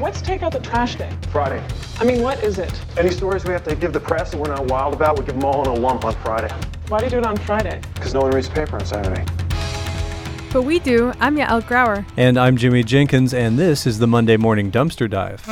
What's take out the trash day? Friday. I mean, what is it? Any stories we have to give the press that we're not wild about, we give them all in a lump on Friday. Why do you do it on Friday? Because no one reads the paper on Saturday. But we do. I'm Yael Grauer. And I'm Jimmy Jenkins, and this is the Monday Morning Dumpster Dive.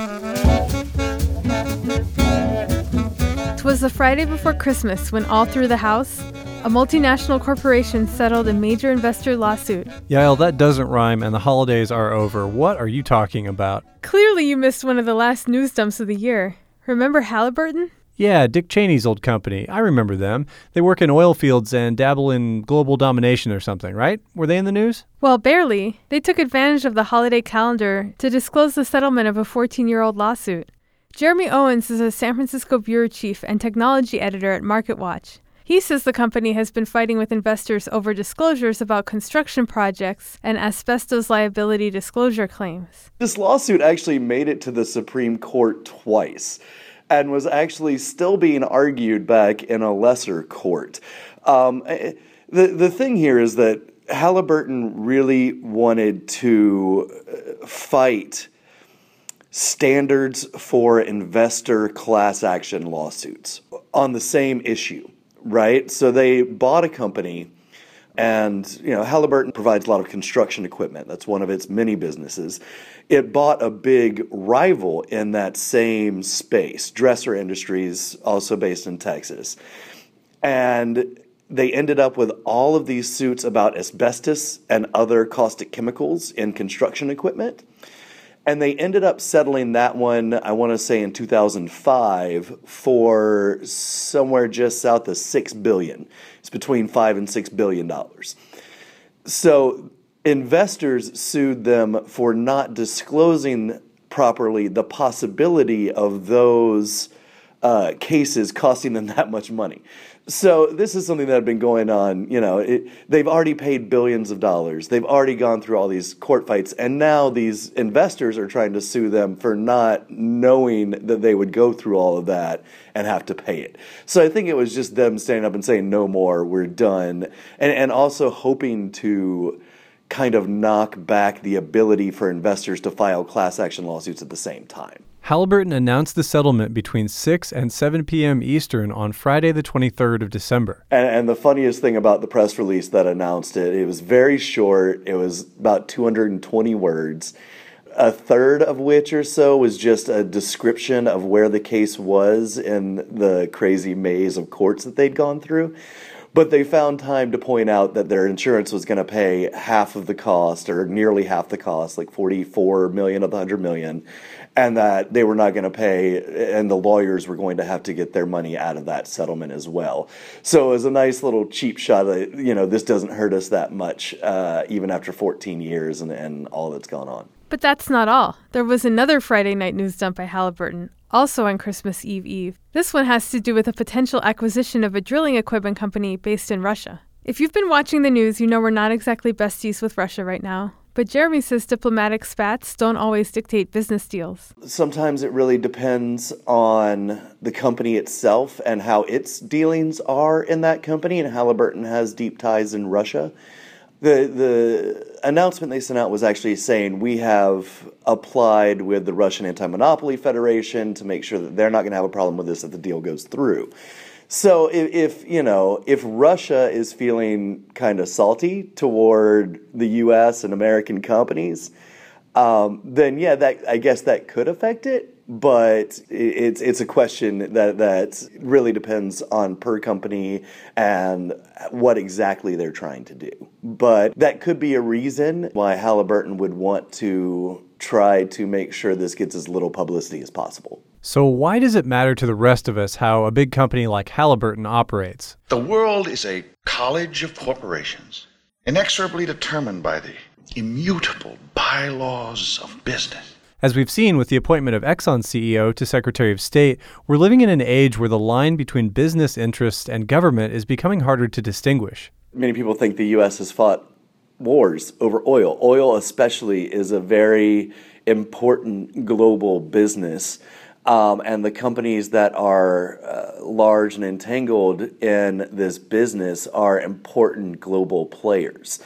Twas the Friday before Christmas when all through the house, a multinational corporation settled a major investor lawsuit. Yael, that doesn't rhyme, and the holidays are over. What are you talking about? Clearly, you missed one of the last news dumps of the year. Remember Halliburton? Yeah, Dick Cheney's old company. I remember them. They work in oil fields and dabble in global domination or something, right? Were they in the news? Well, barely. They took advantage of the holiday calendar to disclose the settlement of a 14 year old lawsuit. Jeremy Owens is a San Francisco bureau chief and technology editor at MarketWatch. He says the company has been fighting with investors over disclosures about construction projects and asbestos liability disclosure claims. This lawsuit actually made it to the Supreme Court twice and was actually still being argued back in a lesser court. Um, the, the thing here is that Halliburton really wanted to uh, fight standards for investor class action lawsuits on the same issue, right? So they bought a company and you know Halliburton provides a lot of construction equipment. That's one of its many businesses. It bought a big rival in that same space, Dresser Industries, also based in Texas. And they ended up with all of these suits about asbestos and other caustic chemicals in construction equipment. And they ended up settling that one, I want to say in 2005, for somewhere just south of six billion. It's between five and six billion dollars. So investors sued them for not disclosing properly the possibility of those uh, cases costing them that much money. So this is something that had been going on. You know, it, they've already paid billions of dollars. They've already gone through all these court fights, and now these investors are trying to sue them for not knowing that they would go through all of that and have to pay it. So I think it was just them standing up and saying, "No more, we're done," and and also hoping to kind of knock back the ability for investors to file class action lawsuits at the same time. Halliburton announced the settlement between 6 and 7 p.m. Eastern on Friday, the 23rd of December. And, and, the funniest thing about the press release that announced it, it was very short. It was about 220 words, a third of which or so was just a description of where the case was in the crazy maze of courts that they'd gone through. But they found time to point out that their insurance was going to pay half of the cost, or nearly half the cost, like 44 million of the 100 million, and that they were not going to pay, and the lawyers were going to have to get their money out of that settlement as well. So it was a nice little cheap shot. That, you know, this doesn't hurt us that much, uh, even after 14 years and, and all that's gone on. But that's not all. There was another Friday night news dump by Halliburton, also on Christmas Eve Eve. This one has to do with a potential acquisition of a drilling equipment company based in Russia. If you've been watching the news, you know we're not exactly besties with Russia right now. But Jeremy says diplomatic spats don't always dictate business deals. Sometimes it really depends on the company itself and how its dealings are in that company, and Halliburton has deep ties in Russia the the announcement they sent out was actually saying we have applied with the Russian Anti-Monopoly Federation to make sure that they're not going to have a problem with this if the deal goes through. So if, if you know if Russia is feeling kind of salty toward the U.S. and American companies, um, then yeah, that I guess that could affect it but it's it's a question that that really depends on per company and what exactly they're trying to do. But that could be a reason why Halliburton would want to try to make sure this gets as little publicity as possible. So why does it matter to the rest of us how a big company like Halliburton operates? The world is a college of corporations, inexorably determined by the immutable bylaws of business. As we've seen with the appointment of Exxon CEO to Secretary of State, we're living in an age where the line between business interests and government is becoming harder to distinguish. Many people think the U.S. has fought wars over oil. Oil, especially, is a very important global business. Um, and the companies that are uh, large and entangled in this business are important global players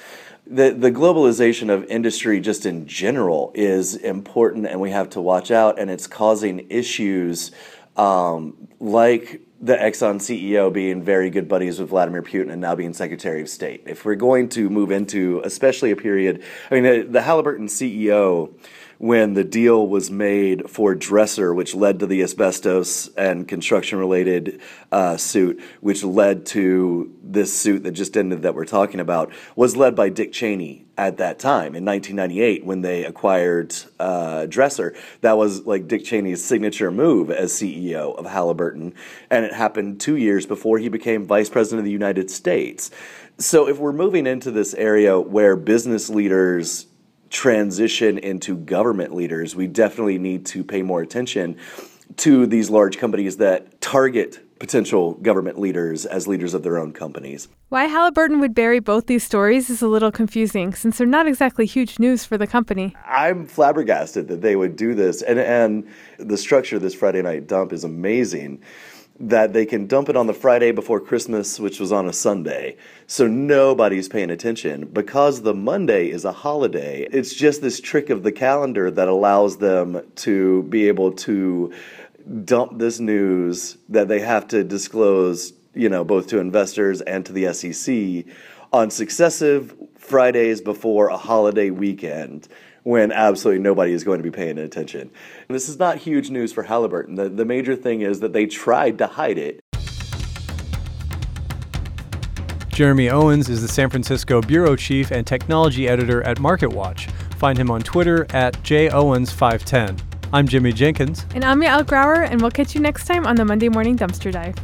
the, the globalization of industry just in general is important and we have to watch out and it's causing issues um, like the Exxon CEO being very good buddies with Vladimir Putin and now being Secretary of State. If we're going to move into, especially a period, I mean, the, the Halliburton CEO when the deal was made for Dresser, which led to the asbestos and construction related uh, suit, which led to this suit that just ended that we're talking about, was led by Dick Cheney at that time in 1998 when they acquired uh, Dresser. That was like Dick Cheney's signature move as CEO of Halliburton, and it happened two years before he became Vice President of the United States. So, if we're moving into this area where business leaders transition into government leaders, we definitely need to pay more attention to these large companies that target potential government leaders as leaders of their own companies. Why Halliburton would bury both these stories is a little confusing since they're not exactly huge news for the company. I'm flabbergasted that they would do this and and the structure of this Friday night dump is amazing that they can dump it on the Friday before Christmas, which was on a Sunday. So nobody's paying attention. Because the Monday is a holiday, it's just this trick of the calendar that allows them to be able to dump this news that they have to disclose, you know, both to investors and to the SEC on successive Fridays before a holiday weekend when absolutely nobody is going to be paying attention. And this is not huge news for Halliburton. The, the major thing is that they tried to hide it. Jeremy Owens is the San Francisco bureau chief and technology editor at MarketWatch. Find him on Twitter at jowens510. I'm Jimmy Jenkins. And I'm Yael Grauer, and we'll catch you next time on the Monday Morning Dumpster Dive.